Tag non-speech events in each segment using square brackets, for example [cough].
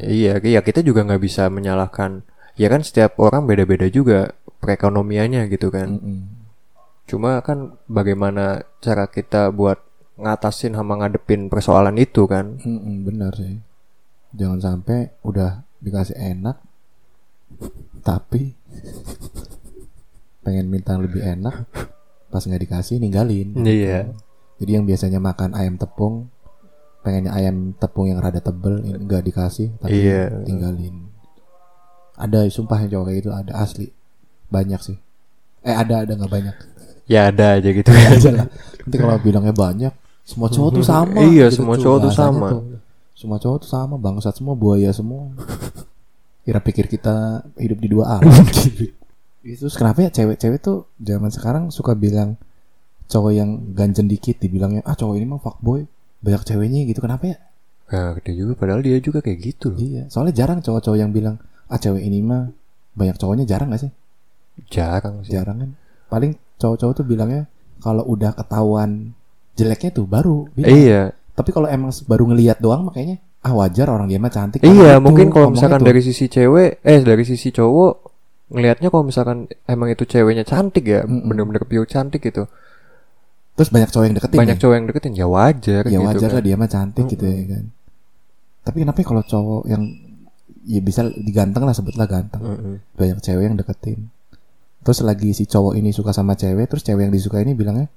Iya, iya kita juga nggak bisa menyalahkan. Ya kan setiap orang beda-beda juga perekonomiannya gitu kan. Mm-mm. Cuma kan bagaimana cara kita buat ngatasin sama ngadepin persoalan itu kan. Mm-mm, benar sih jangan sampai udah dikasih enak tapi pengen minta lebih enak pas nggak dikasih ninggalin Iya. jadi yang biasanya makan ayam tepung pengennya ayam tepung yang rada tebel nggak dikasih tapi Iya. tinggalin ada sumpah yang cowok kayak gitu ada asli. Banyak sih. Eh ada ada nggak banyak. Ya ada aja gitu. Aja lah. Nanti kalau bilangnya banyak semua cowok tuh sama Iya, gitu semua cowok tuh sama. tuh. semua cowok tuh sama bangsat semua buaya semua. Kira pikir kita hidup di dua alam [laughs] itu kenapa ya cewek-cewek tuh zaman sekarang suka bilang cowok yang ganjen dikit dibilangnya ah cowok ini mah fuckboy banyak ceweknya gitu kenapa ya Nah, dia juga padahal dia juga kayak gitu loh. iya soalnya jarang cowok-cowok yang bilang ah cewek ini mah banyak cowoknya jarang gak sih Jarang sih. jarang kan paling cowok-cowok tuh bilangnya kalau udah ketahuan jeleknya tuh baru bilang. Iya. Tapi kalau emang baru ngelihat doang makanya ah wajar orang dia mah cantik. Iya, itu, mungkin kalau misalkan tuh. dari sisi cewek, eh dari sisi cowok ngelihatnya kalau misalkan emang itu ceweknya cantik ya, Mm-mm. bener-bener pure cantik gitu. Terus banyak cowok yang deketin. Banyak ya? cowok yang deketin ya wajar ya gitu wajar kan. lah dia mah cantik gitu ya kan. Tapi kenapa ya kalau cowok yang ya bisa diganteng lah sebutlah ganteng. Mm-mm. Banyak cewek yang deketin. Terus lagi si cowok ini suka sama cewek, terus cewek yang disuka ini bilangnya,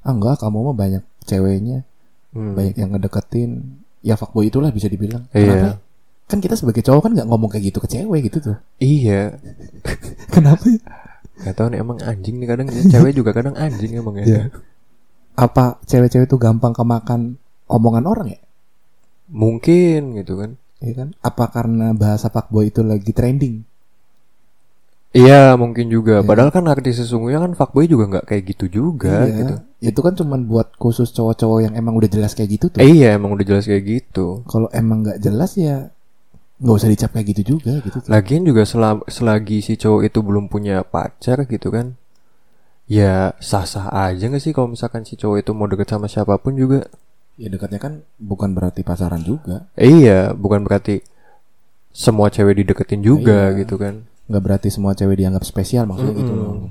"Ah enggak, kamu mah banyak ceweknya, Hmm. banyak yang ngedeketin." Ya fuckboy itulah bisa dibilang. Iya. Kenapa? Kan kita sebagai cowok kan nggak ngomong kayak gitu ke cewek gitu tuh. Iya. [laughs] Kenapa? ya? Gak tau nih emang anjing nih kadang cewek juga kadang anjing emang ya. Iya. Apa cewek-cewek tuh gampang kemakan omongan orang ya? Mungkin gitu kan. Iya kan? Apa karena bahasa fuckboy itu lagi trending? Iya mungkin juga. Iya. Padahal kan arti sesungguhnya kan fuckboy juga nggak kayak gitu juga iya. gitu. Itu kan cuman buat khusus cowok-cowok yang emang udah jelas kayak gitu tuh. Eh, iya emang udah jelas kayak gitu. Kalau emang nggak jelas ya nggak usah dicap kayak gitu juga gitu. Tuh. Lagian juga sela- selagi si cowok itu belum punya pacar gitu kan. Ya sah-sah aja gak sih kalau misalkan si cowok itu mau deket sama siapa pun juga. Ya dekatnya kan bukan berarti pasaran juga. Eh, iya bukan berarti semua cewek dideketin juga Iya. gitu kan. Nggak berarti semua cewek dianggap spesial maksudnya gitu Mm-mm. loh.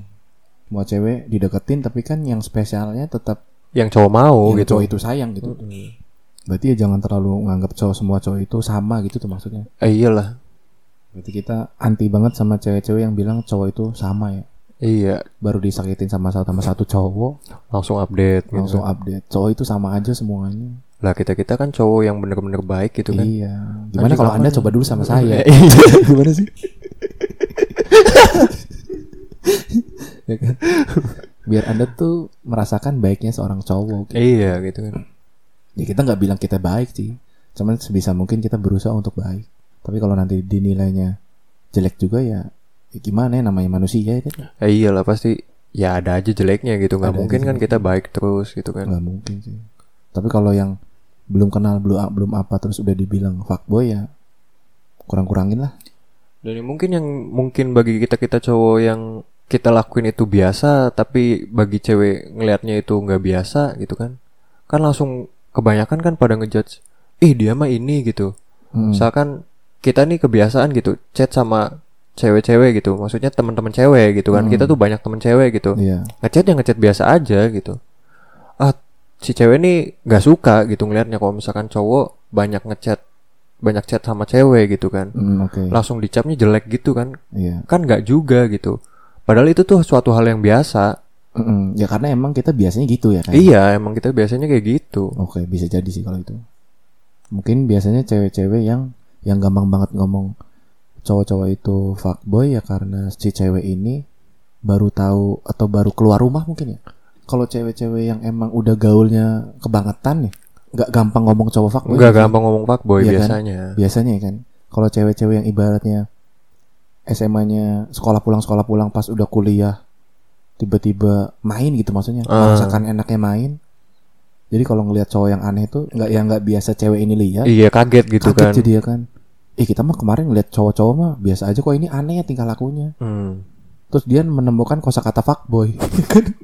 Semua cewek dideketin tapi kan yang spesialnya tetap Yang cowok mau yang gitu. cowok itu sayang gitu. Mm-mm. Berarti ya jangan terlalu nganggap cowok semua cowok itu sama gitu tuh maksudnya. Eh, iyalah. Berarti kita anti banget sama cewek-cewek yang bilang cowok itu sama ya. Iya Baru disakitin sama sama satu cowok langsung update gitu. langsung update. Cowok itu sama aja semuanya. Lah kita kita kan cowok yang bener-bener baik gitu kan. Iya. Gimana kalau Anda coba dulu sama saya? [laughs] Iya. [laughs] Gimana sih? [laughs] ya kan? Biar Anda tuh merasakan baiknya seorang cowok. gitu. Iya gitu kan. Ya kita nggak bilang kita baik sih. Cuman sebisa mungkin kita berusaha untuk baik. Tapi kalau nanti dinilainya jelek juga ya, ya gimana ya namanya manusia ya kan? Eh, iyalah pasti ya ada aja jeleknya gitu nggak mungkin kan kita baik terus gitu kan. Nggak mungkin sih. Tapi kalau yang belum kenal belum belum apa terus udah dibilang fuckboy ya kurang-kurangin lah. Dan mungkin yang mungkin bagi kita kita cowok yang kita lakuin itu biasa tapi bagi cewek ngelihatnya itu nggak biasa gitu kan. Kan langsung kebanyakan kan pada ngejudge, ih dia mah ini gitu. Hmm. Misalkan kita nih kebiasaan gitu chat sama cewek-cewek gitu. Maksudnya teman-teman cewek gitu kan. Hmm. Kita tuh banyak temen cewek gitu. Iya. ngechat yang ngechat biasa aja gitu ah si cewek nih nggak suka gitu ngelihatnya kalau misalkan cowok banyak ngechat banyak chat sama cewek gitu kan Hmm, Oke. langsung dicapnya jelek gitu kan Iya. kan nggak juga gitu padahal itu tuh suatu hal yang biasa Mm-mm. Ya karena emang kita biasanya gitu ya kan. iya emang kita biasanya kayak gitu Oke, bisa jadi sih kalau itu. Mungkin biasanya cewek-cewek yang yang gampang banget ngomong cowok-cowok itu fuckboy ya karena si cewek ini baru tahu atau baru keluar rumah mungkin ya. Kalau cewek-cewek yang emang udah gaulnya kebangetan ya, nggak gampang ngomong cowok fuckboy. nggak gampang ngomong fuckboy Iya kan? biasanya Biasanya ya kan. Kalau cewek-cewek yang ibaratnya SMA-nya sekolah pulang sekolah pulang pas udah kuliah tiba-tiba main gitu maksudnya merasakan enaknya main jadi kalau ngelihat cowok yang aneh tuh nggak yang nggak biasa cewek ini lihat iya kaget gitu kaget kan jadi ya kan eh kita mah kemarin ngeliat cowok-cowok mah biasa aja kok ini aneh ya tingkah lakunya. Hmm. terus dia menemukan kosakata fuckboy. Kan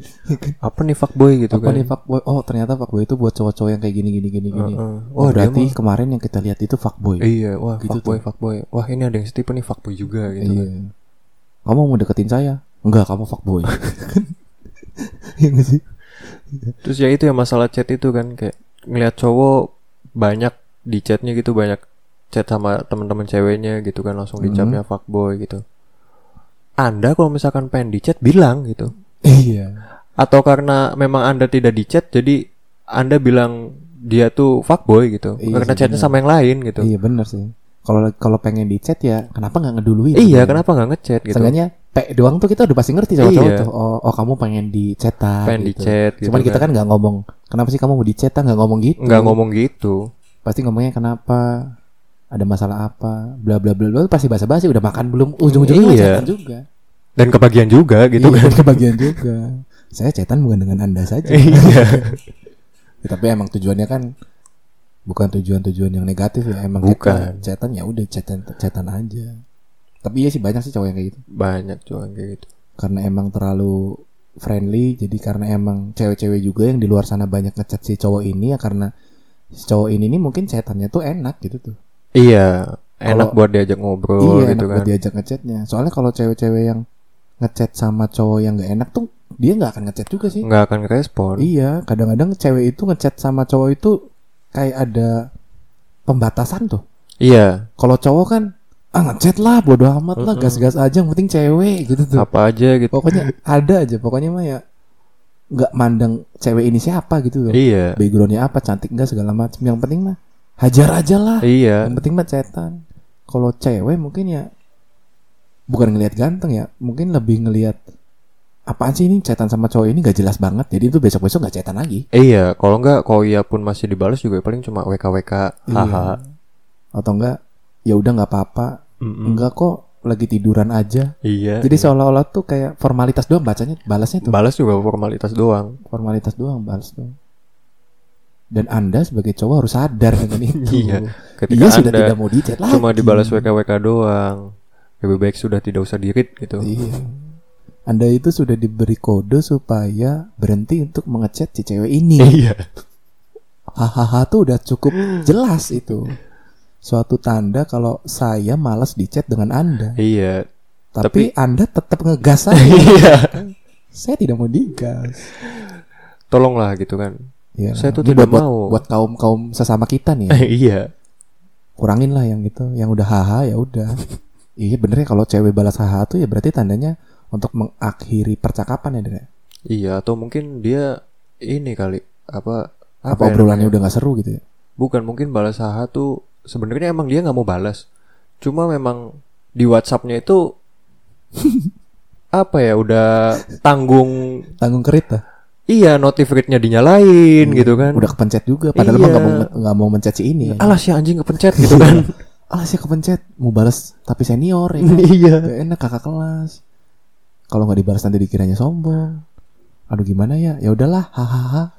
[laughs] apa nih fuckboy gitu apa kan? nih fuckboy? Oh ternyata fuckboy itu buat cowok-cowok yang kayak gini gini gini gini. Heeh. oh Wah, dia berarti mah- kemarin yang kita lihat itu fuckboy. Iya wah Gitu fuckboy fuckboy. Wah ini ada yang setipe nih fuckboy juga gitu iya. kan. Kamu mau deketin saya? Enggak kamu fuckboy. [laughs] Iya nggak sih? Terus ya itu ya masalah chat itu kan kayak ngeliat cowok banyak di chatnya gitu banyak chat sama teman-teman ceweknya gitu kan langsung dicapnya fuckboy gitu anda kalau misalkan pengen di chat bilang gitu iya atau karena memang anda tidak di chat jadi anda bilang dia tuh fuckboy gitu Iya karena chatnya sama yang lain gitu iya bener sih kalau kalau pengen di chat ya kenapa nggak ngeduluin iya sebenarnya? kenapa nggak ngechat gitu Seenggaknya P doang tuh kita udah pasti ngerti cowok-cowok Iya. tuh. Oh, oh kamu pengen di chatan pengen di gitu. chat gitu Cuman kita kan nggak ngomong. Kenapa sih kamu mau di chatan nggak ngomong gitu? nggak ngomong gitu Pasti ngomongnya kenapa? Ada masalah apa? Bla bla bla bla. Pasti basa-basi udah makan belum? Ujung-ujungnya Iya. chatan juga. dan kebagian juga gitu iya, kan [laughs] kebagian juga. Saya chatan bukan dengan anda saja. iya [laughs] Ya, tapi emang tujuannya kan bukan tujuan-tujuan yang negatif ya. Emang Bukan. chatan ya udah chatan chatan aja. Tapi iya sih banyak sih cowok yang kayak gitu. banyak cuman kayak gitu karena emang terlalu friendly jadi karena emang cewek-cewek juga yang di luar sana banyak ngechat si cowok ini ya karena si cowok ini nih mungkin chatannya tuh enak gitu tuh iya enak Kalau- buat diajak ngobrol iya gitu enak kan. buat diajak ngechatnya. Soalnya kalau cewek-cewek yang ngechat sama cowok yang gak enak tuh dia nggak akan ngechat juga sih. Nggak akan respon iya kadang-kadang cewek itu ngechat sama cowok itu kayak ada pembatasan tuh. Iya. Kalau cowok kan ah ngechat lah bodo amat lah gas-gas aja yang penting cewek gitu tuh. Apa aja gitu. Pokoknya ada aja pokoknya mah ya nggak mandang cewek ini siapa gitu loh. Iya. Backgroundnya apa cantik nggak segala macam yang penting mah hajar aja lah. Iya. Yang penting mah cetan. Kalau cewek mungkin ya bukan ngelihat ganteng ya mungkin lebih ngelihat apaan sih ini? Cetan sama cowok ini gak jelas banget. Jadi itu besok besok nggak cetan lagi. Iya kalau nggak kalau iya pun masih dibalas juga paling cuma wk wk haha. Atau enggak ya udah nggak apa-apa. Mm-mm. enggak kok lagi tiduran aja. Iya jadi seolah-olah tuh kayak formalitas doang bacanya balasnya tuh. Balas juga formalitas doang. Formalitas doang balas tuh dan anda sebagai cowok harus sadar dengan [laughs] itu. Iya. ketika dia sudah anda tidak mau dicat lagi. cuma dibalas wk wk doang lebih baik sudah tidak usah dirit gitu. Iya. Anda itu sudah diberi kode supaya berhenti untuk mengechat si cewek ini. [laughs] Iya. Hahaha tuh udah cukup jelas itu. Suatu tanda kalau saya malas dicat dengan anda. Iya. Tapi, anda tetap ngegas saya. [laughs] Iya. Saya tidak mau digas. Tolonglah gitu kan ya, Saya tuh tidak buat, mau. buat kaum kaum sesama kita nih ya. [laughs] iya. Kurangin lah yang itu. Yang udah haha ya udah. [laughs] Iya bener ya kalau cewek balas haha tuh ya berarti tandanya untuk mengakhiri percakapan ya Dre? iya atau mungkin dia ini kali apa apa, ya obrolannya udah nggak seru gitu ya? Bukan mungkin balas haha tuh sebenarnya emang dia nggak mau balas. Cuma memang di WhatsAppnya itu [laughs] apa ya udah tanggung tanggung kerit lah iya notif read-nya dinyalain gitu kan. udah kepencet juga padahal mah Iya. nggak mau nggak mau mencet si ini. Ya. alah si anjing kepencet gitu kan. [laughs] Alah sih kepencet mau balas tapi senior ya kan? [laughs] iya. Gak enak kakak kelas. Kalau nggak dibalas nanti dikiranya sombong. Aduh gimana ya? Ya udahlah hahaha. [laughs]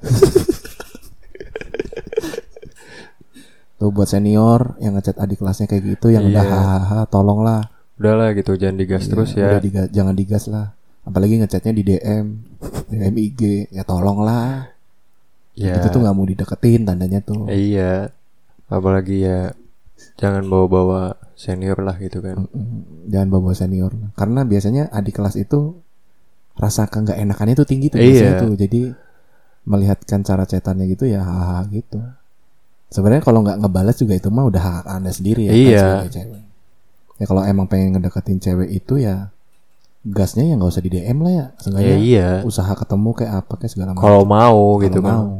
Tuh buat senior yang ngechat adik kelasnya kayak gitu yang udah Iya. hahaha tolonglah. Udahlah gitu jangan digas Iya, terus ya. udah diga- jangan digas lah apalagi ngechatnya di DM DM IG ya tolonglah. Ya. Itu tuh nggak mau dideketin tandanya tuh. Iya. Apalagi ya jangan bawa-bawa senior lah gitu kan. Jangan bawa senior. Karena biasanya adik kelas itu rasa nggak enakannya tuh tinggi tuh Iya. tuh. Jadi melihatkan cara cetannya gitu ya haha gitu. Sebenarnya kalau nggak ngebalas juga itu mah udah hak anda sendiri ya kan, Iya. sebagai cewek. Ya kalau emang pengen ngedeketin cewek itu ya gasnya ya nggak usah di DM lah ya ya seenggaknya iya usaha ketemu kayak apa kayak segala macam kalau mau Kalau gitu kan mau.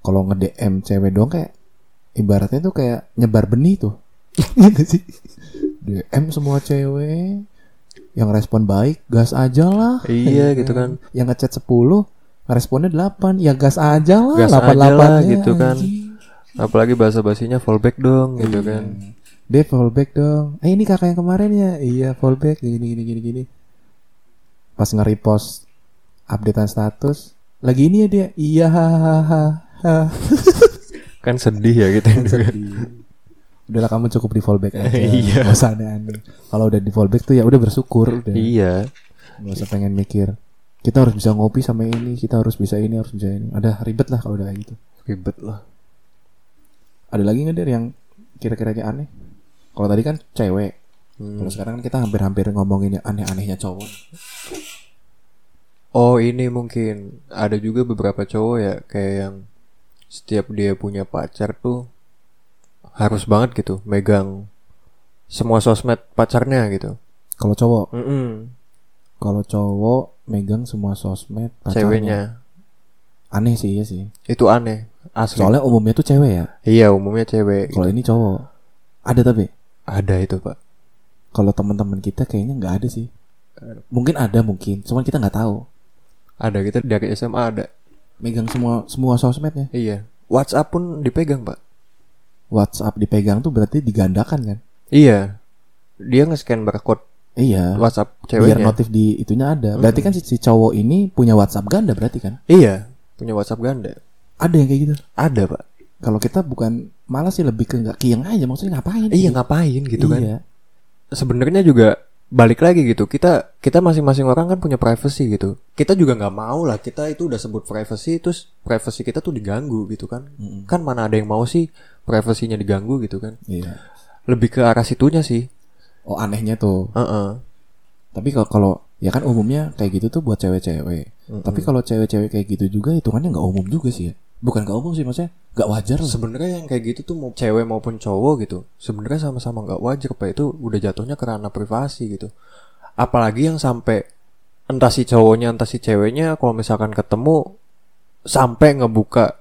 kalau nge DM cewek doang kayak ibaratnya tuh kayak nyebar benih tuh [laughs] nggak sih DM semua cewek yang respon baik gas aja lah iya gitu kan yang ngechat 10 responnya 8 ya gas aja lah Gas aja 88 lah, gitu kan. apalagi bahasa basinya fallback dong gitu Iya. kan Dia fallback dong. Eh ini kakak yang kemarin ya. Iya fallback gini gini gini gini. Pas nge-repost updatean status. Lagi ini ya dia. Iya hahaha. [laughs] kan sedih ya gitu Udahlah kamu cukup di fallback aja. [laughs] Iya. Gak usah aneh-aneh. Kalau udah di fallback tuh ya udah bersyukur udah. iya Gak usah pengen mikir kita harus bisa ngopi sama ini kita harus bisa ini harus bisa ini ada ribet lah kalau udah kayak gitu ribet lah ada lagi nggak der yang kira-kira kayak aneh kalau tadi kan cewek Hmm. kalau sekarang kan kita hampir-hampir ngomongin yang aneh-anehnya cowok oh ini mungkin ada juga beberapa cowok ya kayak yang setiap dia punya pacar tuh harus banget gitu megang semua sosmed pacarnya gitu. Kalau cowok? Mm-mm. kalau cowok megang semua sosmed pacarnya. ceweknya. Aneh sih iya sih. Itu aneh asli. Soalnya umumnya tuh cewek ya? Iya umumnya cewek. Kalau ini cowok. Ada tapi? Ada itu pak. Kalau teman-teman kita kayaknya nggak ada sih. Mungkin ada mungkin. Cuman kita nggak tahu ada kita dari SMA ada. Megang semua semua sosmednya? Iya. WhatsApp pun dipegang pak. WhatsApp dipegang tuh berarti digandakan kan? Iya. Dia nge-scan barcode iya. WhatsApp biar ceweknya. notif di itunya ada. Berarti kan si, si cowok ini punya WhatsApp ganda berarti kan? Iya punya WhatsApp ganda. Ada yang kayak gitu? Ada pak. Kalau kita bukan malah sih lebih ke nggak kieng aja maksudnya ngapain? Iya sih? ngapain gitu kan? Iya. sebenarnya juga balik lagi gitu kita kita masing-masing orang kan punya privacy gitu kita juga nggak mau lah kita itu udah sebut privacy terus privacy kita tuh diganggu gitu kan Mm-mm. kan mana ada yang mau sih privasinya diganggu gitu kan Iya. lebih ke arah situnya sih Oh anehnya tuh. Heeh. Tapi kalau kalau ya kan umumnya kayak gitu tuh buat cewek-cewek. Tapi kalau cewek-cewek kayak gitu juga hitungannya nggak umum juga sih ya. Bukan nggak umum sih maksudnya nggak wajar lah. sebenarnya yang kayak gitu tuh mau cewek maupun cowok gitu sebenarnya sama-sama nggak wajar pak. Itu udah jatuhnya ke ranah privasi gitu. Apalagi yang sampai entah si cowoknya entah si ceweknya kalau misalkan ketemu sampai ngebuka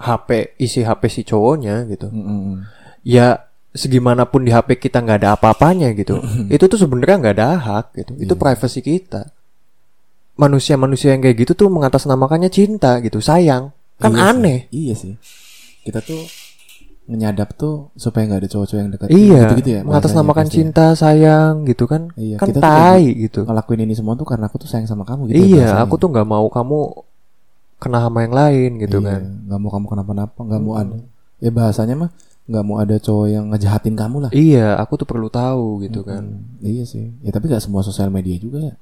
HP isi HP si cowoknya gitu. Mm-mm. ya segimanapun di HP kita nggak ada apa-apanya gitu itu tuh sebenarnya nggak ada hak gitu. Itu privasi kita. Manusia-manusia yang kayak gitu tuh mengatasnamakannya cinta gitu sayang kan Iya sih. aneh Iya sih. Kita tuh menyadap tuh supaya nggak ada cowok-cowok yang dekat. Iya, gitu-gitu ya. mengatasnamakan cinta, sayang gitu kan. Iya, kan kita tuh kayak tai gitu. Ngelakuin ini semua tuh karena aku tuh sayang sama kamu gitu. ya Iya, bahasanya. aku tuh nggak mau kamu kena sama yang lain gitu Iya, kan. nggak mau kamu kenapa-napa, nggak mau ada. Ya bahasanya mah nggak mau ada cowok yang ngejahatin kamu lah. Iya, aku tuh perlu tahu gitu kan. Hmm, iya sih. Ya tapi nggak semua sosial media juga ya.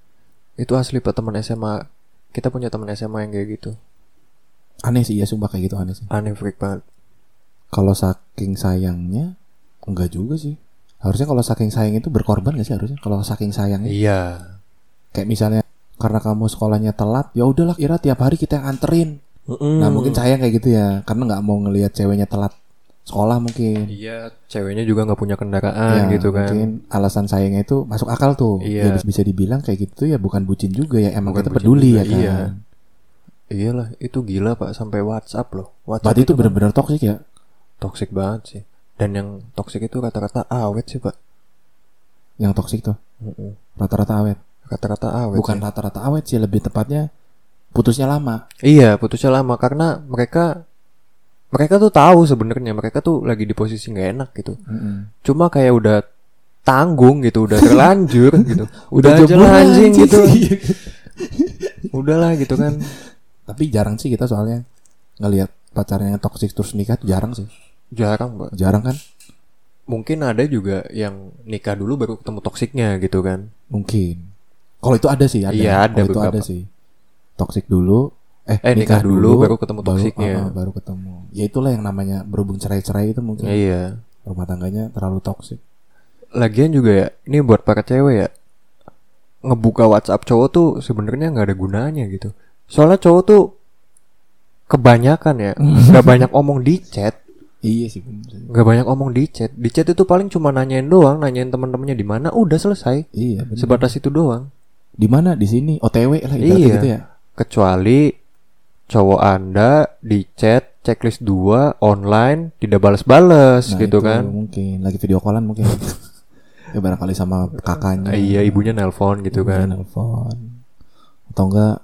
Itu asli pak teman SMA. Kita punya teman SMA yang kayak gitu. Aneh sih ya, sumpah kayak gitu aneh sih. Aneh freak banget. Kalau saking sayangnya, enggak juga sih. Harusnya kalau saking sayang itu berkorban gak sih harusnya? Kalau saking sayangnya, Iya. kayak misalnya karena kamu sekolahnya telat, ya udahlah kira tiap hari kita yang anterin. Mm-mm. Nah mungkin sayang kayak gitu ya, karena nggak mau ngelihat ceweknya telat sekolah mungkin. Iya, ceweknya juga nggak punya kendaraan Ya, gitu kan. Mungkin alasan sayangnya itu masuk akal tuh. Iya. Ya, bisa dibilang kayak gitu ya bukan bucin juga ya. Emang Bukan kita peduli juga, ya kan. iya. Iyalah, itu gila pak sampai WhatsApp loh. WhatsApp Berarti itu kan benar-benar toksik ya. toxic banget sih. Dan yang toxic itu rata-rata awet sih pak. Yang toksik tuh rata-rata awet. Rata-rata awet. Bukan rata-rata awet sih, lebih tepatnya putusnya lama. Iya, putusnya lama karena mereka mereka tuh tahu sebenarnya mereka tuh lagi di posisi nggak enak gitu. Mm-mm. Cuma kayak udah tanggung gitu, udah terlanjur [laughs] gitu. Udah, Udah aja jebol lah anjing anjing. gitu. [laughs] Udahlah gitu kan. Tapi jarang sih kita soalnya ngelihat pacarnya yang toksik terus nikah tuh jarang sih. Jarang, Mbak. Jarang kan? Mungkin ada juga yang nikah dulu baru ketemu toksiknya gitu kan. Mungkin. Kalau itu ada sih, ada. Iya, ada itu ada sih. Toksik dulu, eh, Eh, nikah dulu, baru ketemu toksiknya. ah, ah, baru ketemu. Ya itulah yang namanya berhubung cerai-cerai itu mungkin Iya. rumah tangganya terlalu toksik. Lagian juga ya, ini buat para cewek ya. Ngebuka WhatsApp cowok tuh sebenarnya nggak ada gunanya gitu. Soalnya cowok tuh kebanyakan ya, [laughs] nggak banyak omong di chat. Iya sih bener. nggak banyak omong di chat di chat itu paling cuma nanyain doang nanyain teman-temannya di mana udah selesai Iya bener. sebatas itu doang Di mana? Di sini. OTW lah Iya. gitu ya. kecuali cowok anda di chat checklist 2 online tidak balas-balas Nah, gitu itu kan Mungkin lagi video callan mungkin. [laughs] ya barangkali sama kakaknya. Iya ibunya nelpon gitu Ibunya kan nelpon. Atau enggak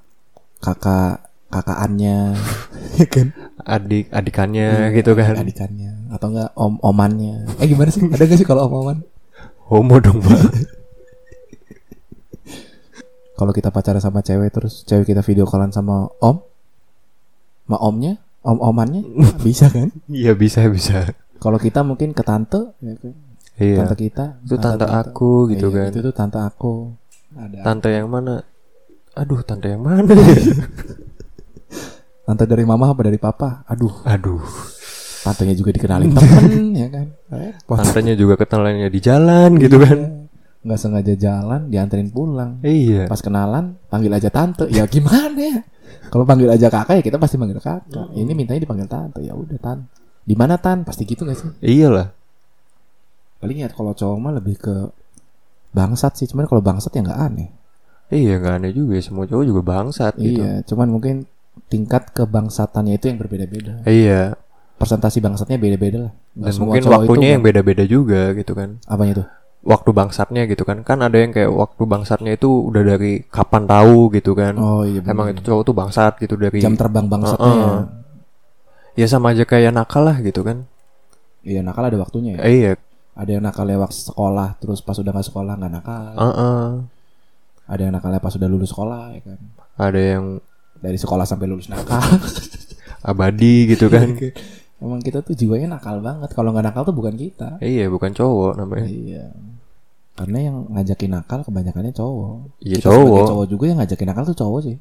kakak kakakannya ya kan? Adik adikannya gitu kan. adikannya. Atau enggak om omannya. Eh gimana sih? Ada gak sih kalau om oman? Homo dong pak. [laughs] Kalau kita pacaran sama cewek terus cewek kita video callan sama om? Sama omnya? Om omannya? [laughs] Bisa kan? Iya bisa bisa. Kalau kita mungkin ke tante ya kan? iya. Tante kita. Itu tante. aku gitu Iya, kan. itu tuh tante aku. Ada tante yang mana aduh tante yang mana [laughs] ya? Tante dari mama apa dari papa? Aduh, aduh tantenya juga dikenalin [laughs] temen ya kan. Tantenya juga kenalannya di jalan gitu kan Nggak sengaja jalan, dianterin pulang. iya Pas kenalan, panggil aja tante. Ya gimana ya? Kalau panggil aja kakak ya kita pasti manggil kakak. Ini mintanya dipanggil tante. Ya udah tan. Di mana tan? Pasti gitu gak sih? iyalah Paling ya kalau cowok mah lebih ke bangsat sih. Cuman kalau bangsat ya nggak aneh. Iya nggak aneh juga ya, semua cowok juga bangsat gitu Iya, cuman mungkin tingkat kebangsatannya itu yang berbeda-beda. iya Persentasi bangsatnya beda-beda lah. Dan semua mungkin waktunya itu yang beda-beda juga gitu kan Apanya tuh? waktu bangsatnya gitu kan kan ada yang kayak waktu bangsatnya itu udah dari kapan tahu gitu kan Oh iya. emang bener. itu cowok tuh bangsat gitu dari jam terbang bangsatnya. Heeh. ya sama aja kayak nakal lah gitu kan ya. Iya nakal ada waktunya ya. Eh, iya Ada yang nakal lewat sekolah terus pas udah nggak sekolah nggak nakal. Heeh. Ada yang nakalnya pas udah lulus sekolah ya kan. ada yang Dari sekolah sampai lulus nakal. [laughs] abadi gitu kan Emang kita tuh jiwanya nakal banget. Kalau nggak nakal tuh bukan kita. iya bukan cowok namanya Iya. Karena yang ngajakin nakal kebanyakannya cowok. Iya, Kita cowok. cowok juga yang ngajakin nakal tuh cowok sih.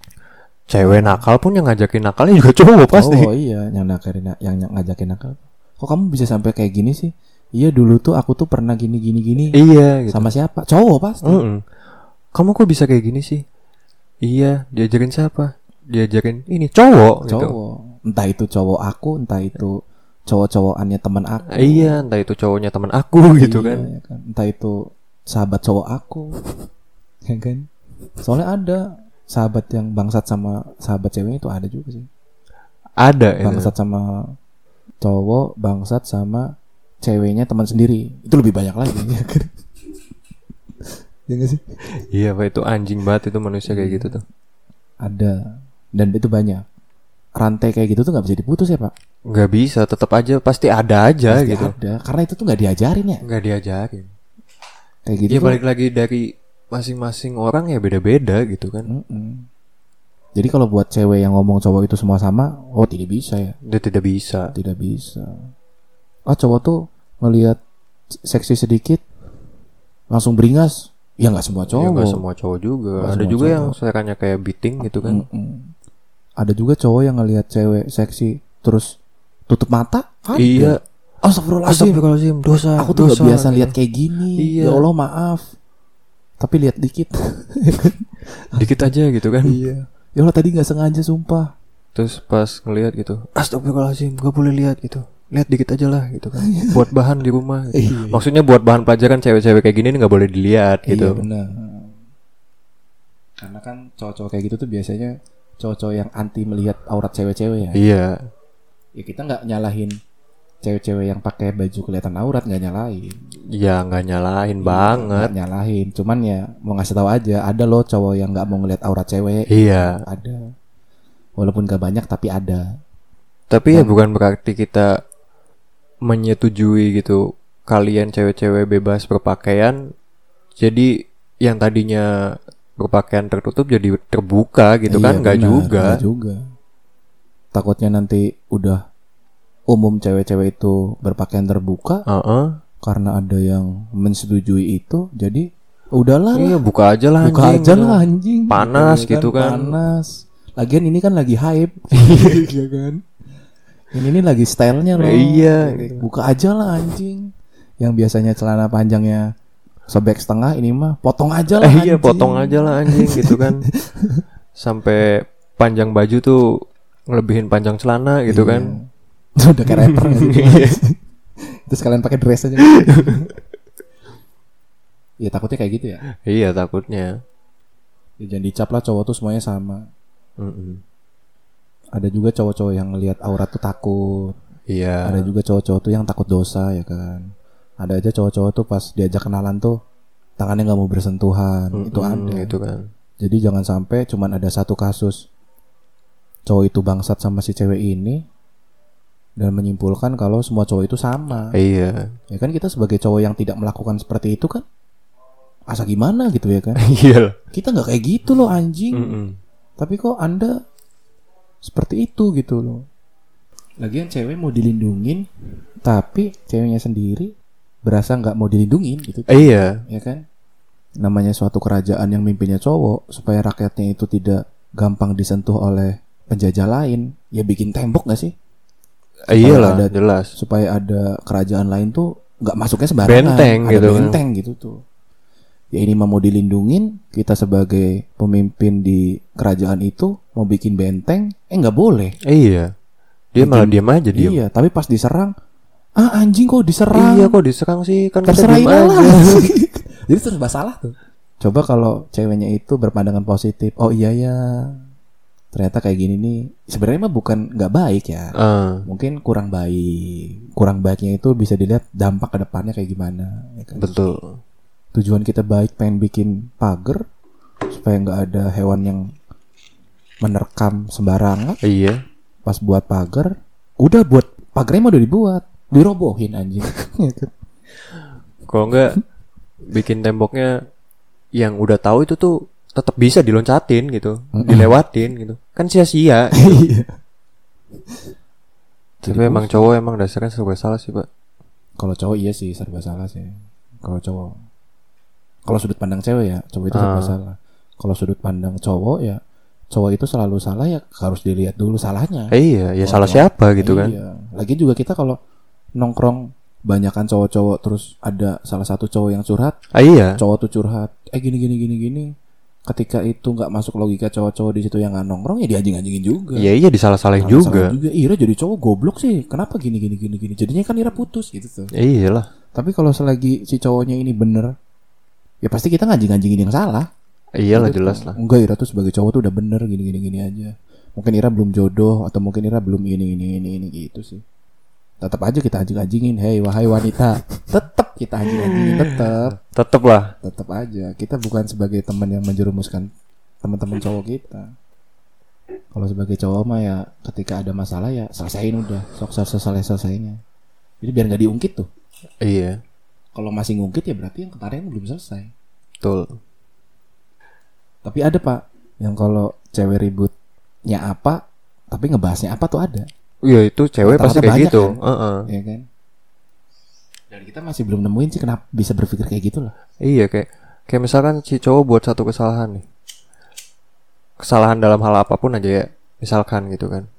cewek nakal pun yang ngajakin nakalnya juga cowok pasti Oh iya, yang nakalin yang ngajakin nakal. Kok kamu bisa sampai kayak gini sih? Iya dulu tuh aku tuh pernah gini gini gini. iya gitu Sama siapa? Cowok pasti. Mm-mm. Kamu kok bisa kayak gini sih iya diajarin siapa diajarin ini cowok gitu Cowok. Entah itu cowok aku, entah itu cowok-cowokannya teman aku. iya entah itu cowoknya teman aku gitu Iya, kan ya kan. Entah itu sahabat cowok aku. [laughs] ya kan? Soalnya ada sahabat yang bangsat sama sahabat ceweknya itu ada juga sih. ada itu. Bangsat sama cowok, bangsat sama ceweknya teman sendiri. Itu lebih banyak lagi [laughs] ya kan. Ya gak sih? iya pak itu anjing banget itu manusia kayak gitu tuh Ada dan itu banyak. Rantai kayak gitu tuh nggak bisa diputus ya pak? nggak bisa tetap aja pasti ada aja Pasti gitu Ada. Karena itu tuh nggak diajarin ya. nggak diajarin Kayak gitu. ya tuh- balik lagi dari masing-masing orang ya beda-beda gitu kan Mm-mm. Jadi kalau buat cewek yang ngomong cowok itu semua sama, oh tidak bisa ya, dia tidak bisa tidak bisa. Ah cowok tuh ngelihat seksi sedikit langsung beringas, ya nggak semua Ya, cowok. nggak semua cowok juga Nggak ada juga cowok. yang seleranya kayak beating gitu kan Mm-mm. Ada juga cowok yang ngelihat cewek seksi terus tutup mata. Ada. iya Astagfirullahaladzim. Astagfirullahaladzim dosa Aku tuh dosa, gak biasa gitu. lihat kayak gini. Iya. Ya Allah maaf. Tapi lihat dikit. [laughs] dikit aja gitu kan iya. Ya Allah tadi nggak sengaja sumpah. terus pas ngelihat gitu Astagfirullahaladzim gak boleh lihat gitu lihat dikit aja lah gitu kan buat bahan di rumah gitu. Iya. maksudnya buat bahan pelajaran cewek-cewek kayak gini nggak boleh dilihat Iya gitu benar. Karena kan cowok-cowok kayak gitu tuh biasanya cowok-cowok yang anti melihat aurat cewek-cewek ya. iya Ya kita nggak nyalahin cewek-cewek yang pakai baju kelihatan aurat nggak nyalahin. ya nggak nyalahin Iya, banget Nggak nyalahin. Cuman ya mau ngasih tahu aja ada loh cowok yang nggak mau ngeliat aurat cewek. iya Ada. Walaupun gak banyak tapi ada. tapi ya bukan berarti kita menyetujui gitu kalian cewek-cewek bebas berpakaian jadi yang tadinya berpakaian tertutup jadi terbuka gitu Iya, kan nggak juga nggak juga. Takutnya nanti udah umum cewek-cewek itu berpakaian terbuka Heeh. karena ada yang mensetujui itu jadi udahlah iya buka aja lah buka anjing, aja gitu. lah anjing Panas Iya gitu kan. panas lagian ini kan lagi hype [laughs] iya kan ini ini lagi stylenya loh Iya, Jadi, gitu. buka aja lah anjing yang biasanya celana panjangnya sobek setengah ini mah potong aja lah Eh, iya potong aja lah anjing gitu kan [laughs] sampai panjang baju tuh ngelebihin panjang celana gitu Iya. kan [laughs] udah kayak rapper [laughs] gitu. terus kalian pakai dress aja Iya takutnya kayak gitu ya. iya takutnya ya jangan dicap lah cowok tuh semuanya sama. Mm-mm. Ada juga cowok-cowok yang ngelihat aurat tuh takut. iya Ada juga cowok-cowok tuh yang takut dosa ya kan. Ada aja cowok-cowok tuh pas diajak kenalan tuh tangannya nggak mau bersentuhan. Itu Mm-mm, ada. gitu kan Jadi jangan sampai cuman ada satu kasus cowok itu bangsat sama si cewek ini dan menyimpulkan kalau semua cowok itu sama. iya Ya kan kita sebagai cowok yang tidak melakukan seperti itu kan asa gimana gitu ya kan. [laughs] iya. Kita nggak kayak gitu loh anjing. Mm-mm. Tapi kok Anda seperti itu gitu loh. Lagian cewek mau dilindungin, tapi ceweknya sendiri berasa nggak mau dilindungin gitu. iya Ya kan? namanya suatu kerajaan yang mimpinnya cowok supaya rakyatnya itu tidak gampang disentuh oleh penjajah lain ya bikin tembok gak sih Eh, iyalah ada- jelas supaya ada kerajaan lain tuh nggak masuknya sembarangan Benteng ada gitu kan. benteng gitu tuh ya ini mah mau dilindungin kita sebagai pemimpin di kerajaan itu mau bikin benteng eh nggak boleh. Iya. Dia malah diam aja dia iya tapi pas diserang ah anjing kok diserang? Iya kok diserang sih? Kan lah aja. [laughs] Jadi serba salah tuh. Coba kalau ceweknya itu berpandangan positif oh iya ya. Ternyata kayak gini nih. Sebenarnya mah bukan nggak baik ya. Ah, mungkin kurang baik. Kurang baiknya itu bisa dilihat dampak ke depannya kayak gimana ya kan? betul tujuan kita baik pengen bikin pagar supaya nggak ada hewan yang menerkam sembarangan iya pas buat pagar udah buat pagarnya mah udah dibuat dirobohin anjing kan? [laughs] kalau enggak bikin temboknya yang udah tahu itu tuh tetap bisa diloncatin gitu dilewatin gitu kan sia-sia [laughs] Iya. tapi emang cowok emang dasarnya serba salah sih pak Kalau cowok iya sih serba salah sih. Kalau cowok. Kalau sudut pandang cewek ya, cowok itu serba Ah. salah. Kalau sudut pandang cowok ya, cowok itu selalu salah ya harus dilihat dulu salahnya. Eh, iya ya Oh, salah siapa gitu kan Iya. Lagi juga kita kalau nongkrong banyakan cowok-cowok terus ada salah satu cowok yang curhat, ah, iya cowok tuh curhat, eh gini gini gini gini. Ketika itu nggak masuk logika cowok-cowok di situ yang nggak nongkrong ya dianjing-anjingin juga. iya iya disalah-salahin Salah- juga juga. Ira jadi cowok goblok sih. Kenapa gini gini gini gini? Jadinya kan Ira putus gitu tuh. iya lah Tapi kalau selagi si cowoknya ini bener, ya pasti kita ngajing-ngajingin yang salah. iya lah jelas lah Enggak Ira tuh sebagai cowok tuh udah bener gini gini gini aja. Mungkin Ira belum jodoh atau mungkin Ira belum ini ini ini ini gitu sih. Tetap aja kita anjing-anjingin, hei wahai wanita, [laughs] tetap kita anjing-anjingin, tetap, tetep lah tetap aja. Kita bukan sebagai teman yang menjerumuskan teman-teman cowok kita. Kalau sebagai cowok mah ya ketika ada masalah ya selesaiin udah, sok selesai selesainya. Jadi biar nggak diungkit tuh. iya Kalau masih ngungkit ya berarti yang kemarin belum selesai. betul Tapi ada pak yang kalau cewek ributnya apa, tapi ngebahasnya apa tuh ada, iya itu cewek pasti kayak gitu kan? Heeh. ya kan? Dan kita masih belum nemuin sih kenapa bisa berpikir kayak gitu lah. Iya kayak kayak misalkan si cowok buat satu kesalahan nih. Kesalahan dalam hal apa pun aja ya. Misalkan gitu kan.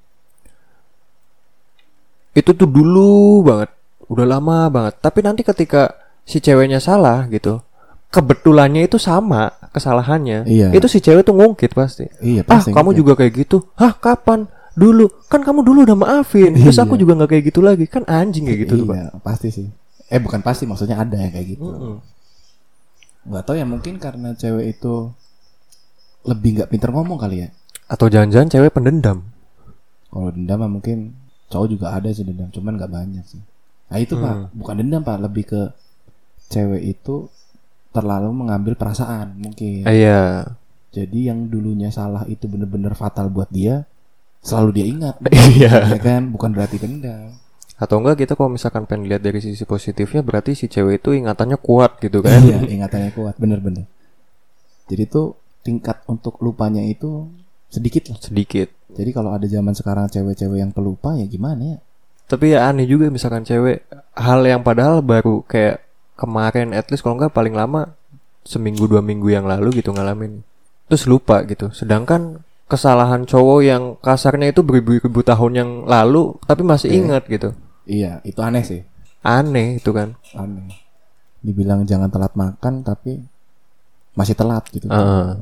Itu tuh dulu banget, udah lama banget. Tapi nanti ketika si ceweknya salah gitu, kebetulannya itu sama kesalahannya. Iya. Itu si cewek tuh ngungkit pasti. Iya Ah, pasti. kamu ngungkit. juga kayak gitu. Hah, kapan? Dulu. Kan kamu dulu udah maafin. Terus aku Iya. juga nggak kayak gitu lagi. Kan anjing kayak gitu tuh, Pak. Iya pasti sih. Eh bukan pasti maksudnya ada yang kayak gitu. Mm-mm. Gak tau ya mungkin karena cewek itu lebih nggak pinter ngomong kali ya. Atau jangan-jangan cewek pendendam. Kalau dendam mah mungkin cowok juga ada sih dendam, cuman nggak banyak sih. Nah itu Hmm. pak, bukan dendam pak, lebih ke cewek itu terlalu mengambil perasaan mungkin. Iya. Jadi yang dulunya salah itu bener-bener fatal buat dia, selalu dia ingat. [laughs] Iya. ya kan, bukan berarti dendam. Atau enggak kita kalau misalkan pengen lihat dari sisi positifnya berarti si cewek itu ingatannya kuat gitu kan. Iya, ingatannya kuat, bener-bener. Jadi tuh tingkat untuk lupanya itu sedikit lah. Sedikit. Jadi kalau ada zaman sekarang cewek-cewek yang pelupa ya gimana ya? Tapi ya aneh juga misalkan cewek hal yang padahal baru kayak kemarin at least kalau enggak paling lama seminggu dua minggu yang lalu gitu ngalamin. Terus lupa gitu. Sedangkan kesalahan cowok yang kasarnya itu beribu-ribu tahun yang lalu tapi masih Oke. ingat gitu. Iya, itu aneh sih. Aneh itu kan. aneh dibilang jangan telat makan tapi masih telat gitu Heeh.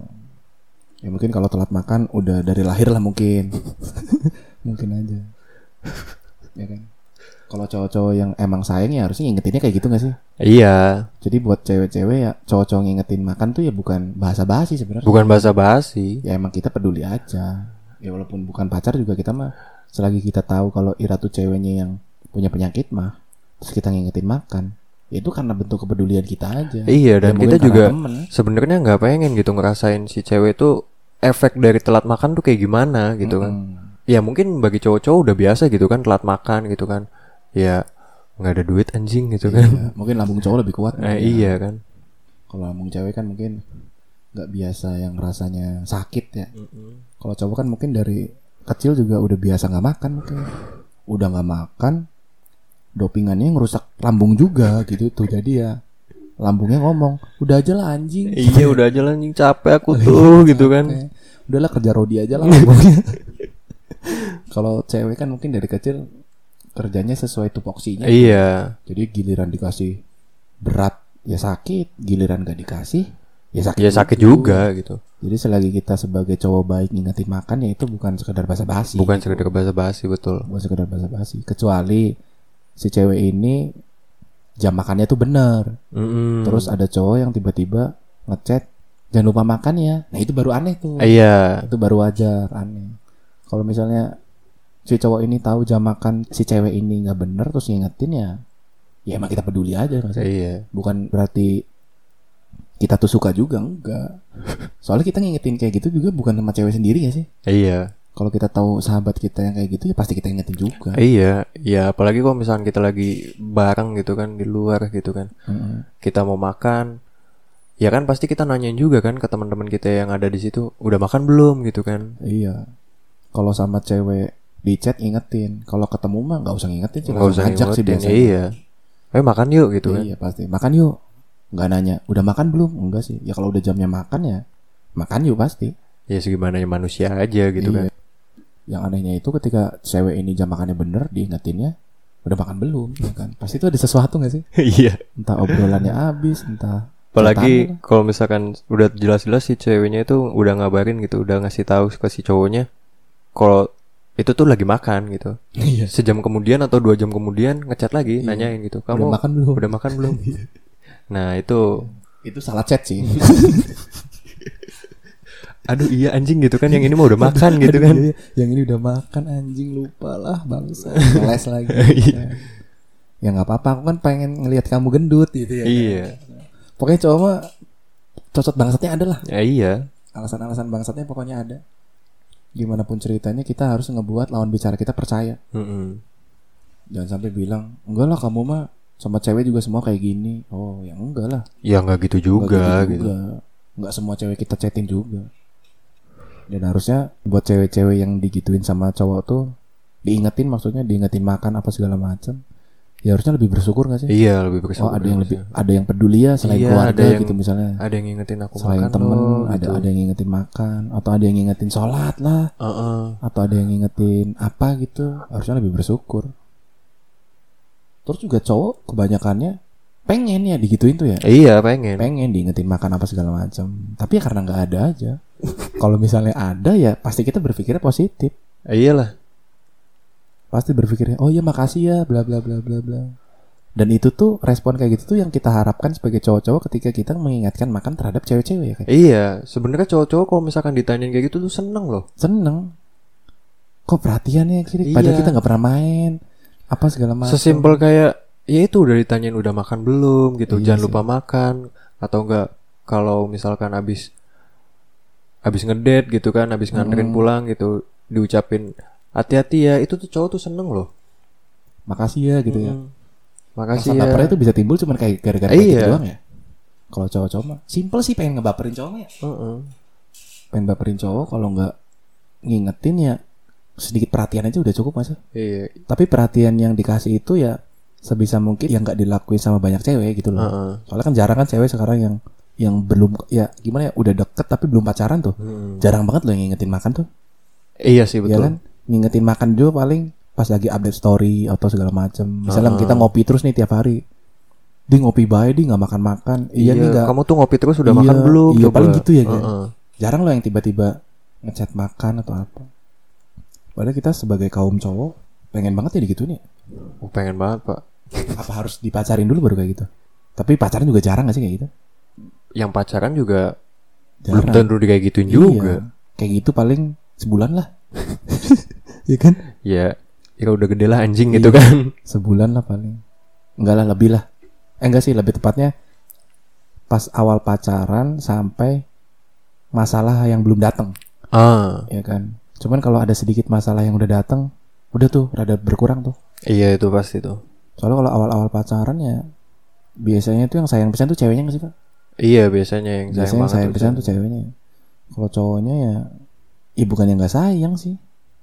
ya mungkin kalau telat makan udah dari lahir lah mungkin [laughs] mungkin aja ya kan kalau cowok-cowok yang emang sayang ya harusnya ngingetinnya kayak gitu gak sih Iya, jadi buat cewek-cewek ya cowok-cowok ngingetin makan tuh ya bukan bahasa basi sebenarnya bukan bahasa basi. ya emang kita peduli aja ya walaupun bukan pacar juga kita mah selagi kita tahu kalau Ira tuh ceweknya yang punya penyakit mah terus kita ngingetin makan ya itu karena bentuk kepedulian kita aja Iya, dan Ya, kita juga sebenarnya nggak pengen gitu ngerasain si cewek itu efek dari telat makan tuh kayak gimana gitu kan. Mm. Ya mungkin bagi cowok-cowok udah biasa gitu kan telat makan gitu kan. Ya nggak ada duit anjing gitu kan. Iya, mungkin lambung cowok lebih kuat. Eh, ya. iya. kan. kalau lambung cewek kan mungkin nggak biasa yang rasanya sakit ya. Kalau cowok kan mungkin dari kecil juga udah biasa nggak makan mungkin. Udah nggak makan dopingannya ngerusak lambung juga gitu. Tuh jadi ya lambungnya ngomong udah aja lah anjing. Iya udah aja lah anjing capek aku [laughs] tuh gitu kan. udahlah kerja rodi aja lah lambungnya. [laughs] Kalau cewek kan mungkin dari kecil kerjanya sesuai tupoksinya. Iya. Jadi giliran dikasih berat ya sakit. Giliran gak dikasih ya sakit ya sakit juga gitu. Jadi selagi kita sebagai cowok baik ngingetin makan ya itu bukan sekedar basa-basi. Bukan sekedar basa-basi betul. Bukan sekedar basa-basi. Kecuali si cewek ini jam makannya tuh bener. Mm-mm. terus ada cowok yang tiba-tiba ngechat jangan lupa makan ya. Nah itu baru aneh tuh. Iya. Itu baru wajar aneh. Kalau misalnya si cowok ini tahu jam makan si cewek ini nggak bener terus ngingetin ya ya emang kita peduli aja maksudnya. iya. Bukan berarti kita tuh suka juga enggak. Soalnya kita ngingetin kayak gitu juga bukan sama cewek sendiri ya sih. Iya. Kalau kita tahu sahabat kita yang kayak gitu ya pasti kita ingetin juga. Iya ya apalagi kalau misalkan kita lagi bareng gitu kan di luar gitu kan. Mm-mm. kita mau makan ya kan pasti kita nanyain juga kan ke teman-teman kita yang ada di situ udah makan belum? gitu kan. Iya. Kalau sama cewek di chat ingetin kalau ketemu mah nggak usah ngingetin sih usah ngajak sih biasanya. iya. Ayo makan yuk gitu kan. Iya pasti. Makan yuk. Nggak nanya udah makan belum? Enggak sih. Ya kalau udah jamnya makan ya makan yuk pasti. Ya segimana manusia aja gitu Iya. kan yang anehnya itu ketika cewek ini jam makannya bener diingetinnya udah makan belum? Ya kan. Pasti itu ada sesuatu gak sih? [laughs] Iya. Entah obrolannya habis entah apalagi kalau misalkan udah jelas-jelas si ceweknya itu udah ngabarin gitu udah ngasih tahu ke si cowoknya kalau itu tuh lagi makan gitu. Iya. Sejam kemudian atau dua jam kemudian ngechat lagi Iya. nanyain gitu udah kamu makan belum? udah makan belum? [laughs] Nah itu itu salah chat sih. [laughs] Aduh iya anjing gitu kan. Yang ini mah udah makan gitu Aduh, kan. iya, yang ini udah makan anjing lupa lah bangsa. Les lagi. [laughs] Iya. ya nggak apa-apa. Aku kan pengen ngelihat kamu gendut gitu ya. Kan. iya. Pokoknya cowok mah cocok bangsatnya ada lah. Ya iya. Alasan-alasan bangsatnya pokoknya ada gimana pun ceritanya kita harus ngebuat lawan bicara kita percaya. Mm-mm. jangan sampai bilang enggak lah kamu mah sama cewek juga semua kayak gini. Oh ya enggak lah. Ya nggak gitu Enggak juga gitu, juga enggak semua cewek kita chatin juga. Dan harusnya buat cewek-cewek yang digituin sama cowok tuh diingetin maksudnya diingetin makan apa segala macam ya harusnya lebih bersyukur gak sih? Iya lebih oh bersyukur ada yang lebih ada yang peduli ya selain Iya, keluarga ada yang- gitu misalnya. ada yang ngingetin aku selain makan temen loh, ada gitu. ada yang ngingetin makan atau ada yang ngingetin sholat lah. Heeh. atau ada yang ngingetin apa gitu harusnya lebih bersyukur. Terus juga cowok kebanyakannya pengen ya digituin tuh ya? Iya pengen. Pengen diingetin makan apa segala macam tapi ya karena nggak ada aja. [laughs] Kalau misalnya ada ya pasti kita berpikirnya positif. Iyalah pasti berpikirnya oh iya makasih ya bla bla bla bla bla dan itu tuh respon kayak gitu tuh yang kita harapkan sebagai cowok-cowok ketika kita mengingatkan makan terhadap cewek-cewek ya kan iya sebenarnya cowok-cowok kalau misalkan ditanyain kayak gitu tuh seneng loh seneng kok perhatiannya sih Iya. padahal kita nggak pernah main apa segala macam sesimpel kayak ya itu udah ditanyain udah makan belum gitu Iya jangan sih. lupa makan atau enggak kalau misalkan abis abis ngedate gitu kan abis nganterin Mm. pulang gitu diucapin hati-hati ya itu tuh cowok tuh seneng loh. Makasih ya gitu ya. Mm. makasih Rasa ya. bapernya itu bisa timbul cuman kayak gara-gara kayak Iya. gitu doang ya? Kalau cowok-cowok mah simple sih pengen ngebaperin cowok ya. Heeh. pengen baperin cowok kalau nggak ngingetin ya sedikit perhatian aja udah cukup mas. Iya. Tapi perhatian yang dikasih itu ya sebisa mungkin yang nggak dilakuin sama banyak cewek gitu loh. Heeh. soalnya kan jarang kan cewek sekarang yang yang belum ya gimana ya udah deket tapi belum pacaran tuh. Mm. jarang banget loh yang ngingetin makan tuh. Iya sih ya betul. kan ngingetin makan juga paling pas lagi update story atau segala macam misalnya Ah. kita ngopi terus nih tiap hari. Di ngopi baik di nggak makan makan. Iya, nih nggak. kamu tuh ngopi terus udah Iya, makan belum? iya, coba. paling gitu ya, kan? Heeh. jarang loh yang tiba-tiba ngechat makan atau apa. Padahal kita sebagai kaum cowok pengen banget ya digituin ya. Oh, pengen banget pak. Apa harus dipacarin dulu baru kayak gitu? Tapi pacaran juga jarang gak sih kayak gitu? Yang pacaran juga belum jarang. tentu kayak gituin Iya. juga kayak gitu paling sebulan lah [laughs] Iya kan? Ya ya udah gede lah anjing Iya. gitu kan. [laughs] Sebulan lah paling. Enggak lah lebih lah. Eh enggak sih lebih tepatnya pas awal pacaran sampai masalah yang belum datang ah. Ya kan? Cuman kalau ada sedikit masalah yang udah datang udah tuh rada berkurang tuh. Iya itu pasti tuh. Soalnya kalau awal-awal pacaran ya biasanya tuh yang sayang pesan tuh ceweknya nggak sih pak iya biasanya yang sayang biasanya sayang pesan tuh ceweknya. Kalau cowoknya ya ya bukan yang nggak sayang sih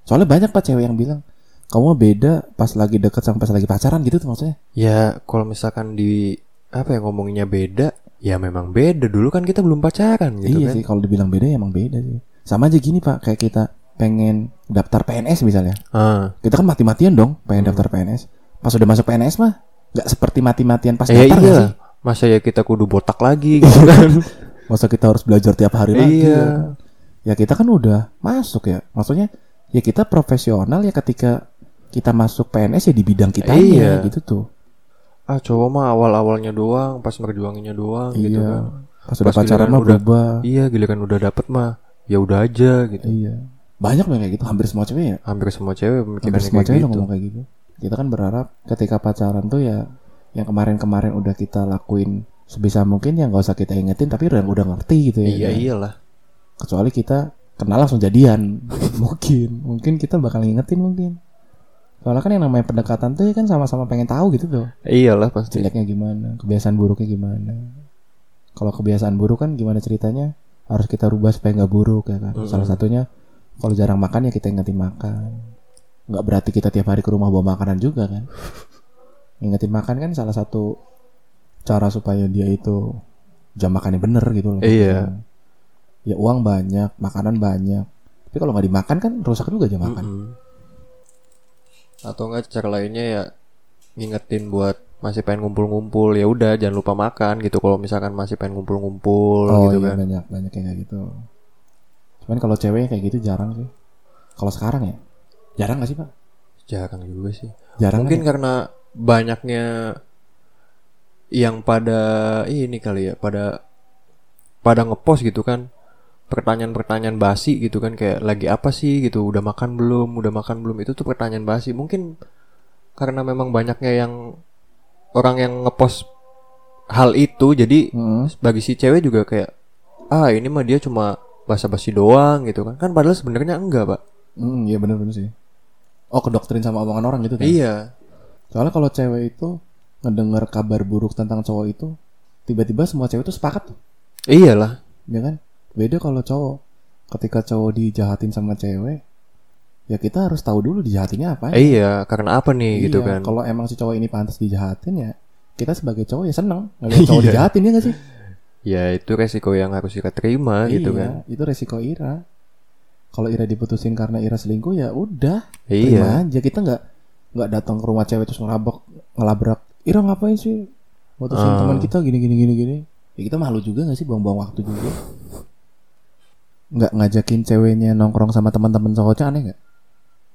soalnya banyak pak cewek yang bilang kamu mah beda pas lagi deket sama pas lagi pacaran gitu tuh maksudnya. Ya kalau misalkan di apa ya ngomonginnya beda ya memang beda. Dulu kan kita belum pacaran gitu iya kan. sih kalau dibilang beda ya emang beda sih. Sama aja gini pak kayak kita pengen daftar PNS misalnya. Ah. Kita kan mati-matian dong pengen Hmm. daftar PNS pas udah masuk PNS mah nggak seperti mati-matian pas ya daftar nggak iya sih? Masa ya kita kudu botak lagi gitu kan? [laughs] Masa kita harus belajar tiap hari lagi Iya. ya? Ya kita kan udah masuk ya. Maksudnya ya kita profesional ya ketika kita masuk PNS ya di bidang kita Iya. gitu tuh. Ah cowok mah awal awalnya doang pas merjuanginnya doang gitu iya. kan. Pas udah Pas pacaran giliran mah udah- berubah. Iya giliran udah dapet mah ya udah aja gitu. Iya. Banyak yang kayak gitu hampir semua cewek ya? Hampir semua cewek hampir semua cewek gitu. ngomong kayak gitu. Kita kan berharap ketika pacaran tuh ya yang kemarin-kemarin udah kita lakuin sebisa mungkin ya nggak usah kita ingetin tapi udah udah ngerti gitu ya iya kan? iyalah. Kecuali kita kenal langsung jadian. [laughs] Mungkin mungkin kita bakal ngingetin mungkin. Soalnya kan yang namanya pendekatan tuh ya kan sama-sama pengen tahu gitu tuh. Iyalah pasti. Jeleknya gimana kebiasaan buruknya gimana. Kalau kebiasaan buruk kan gimana ceritanya? Harus kita rubah supaya nggak buruk ya kan. Mm-mm. salah satunya kalau jarang makan ya kita ingetin makan. Nggak berarti kita tiap hari ke rumah bawa makanan juga kan. [laughs] Ingetin makan kan salah satu cara supaya dia itu jam makannya bener gitu loh. Iya. Ya uang banyak makanan banyak. Tapi kalau nggak dimakan kan rusak juga jam makan. Mm-mm. atau enggak cara lainnya ya ngingetin buat masih pengen ngumpul-ngumpul. Ya udah jangan lupa makan gitu. Kalau misalkan masih pengen ngumpul-ngumpul oh gitu iya kan. banyak banyak kayak gitu. Cuman kalau cewek kayak gitu jarang sih. Kalau sekarang ya jarang gak sih pak? Jarang juga sih. Jarang mungkin kan ya? karena banyaknya yang pada ini kali ya pada pada ngepost gitu kan pertanyaan-pertanyaan basi gitu kan kayak lagi apa sih? gitu udah makan belum? Udah makan belum? Itu tuh pertanyaan basi. Mungkin karena memang banyaknya yang orang yang ngepost hal itu jadi Mm-mm. bagi si cewek juga kayak ah ini mah dia cuma basa-basi doang gitu kan. Kan padahal sebenarnya enggak pak. Mm, iya bener-bener sih. Oh kedoktrin sama omongan orang gitu kan iya. Soalnya kalau cewek itu ngedengar kabar buruk tentang cowok itu tiba-tiba semua cewek itu sepakat tuh. Iyalah. Ya kan beda kalau cowok ketika cowok dijahatin sama cewek ya kita harus tahu dulu dijahatinnya apa iya karena apa nih gitu Iya, kan Kalau emang si cowok ini pantas dijahatin ya, kita sebagai cowok ya seneng ngeliat [laughs] cowok Iya. dijahatin ya gak sih? Ya itu resiko yang harus kita terima gitu kan. Iya, Itu resiko Ira. Kalau Ira diputusin karena Ira selingkuh ya udah, Iya. terima aja. Kita nggak nggak datang ke rumah cewek terus ngelabrak ngelabrak. Ira ngapain sih? Putusin Ah. teman kita gini gini gini gini. Ya kita malu juga gak sih buang-buang waktu juga. Nggak ngajakin ceweknya nongkrong sama teman-teman cowoknya aneh nggak?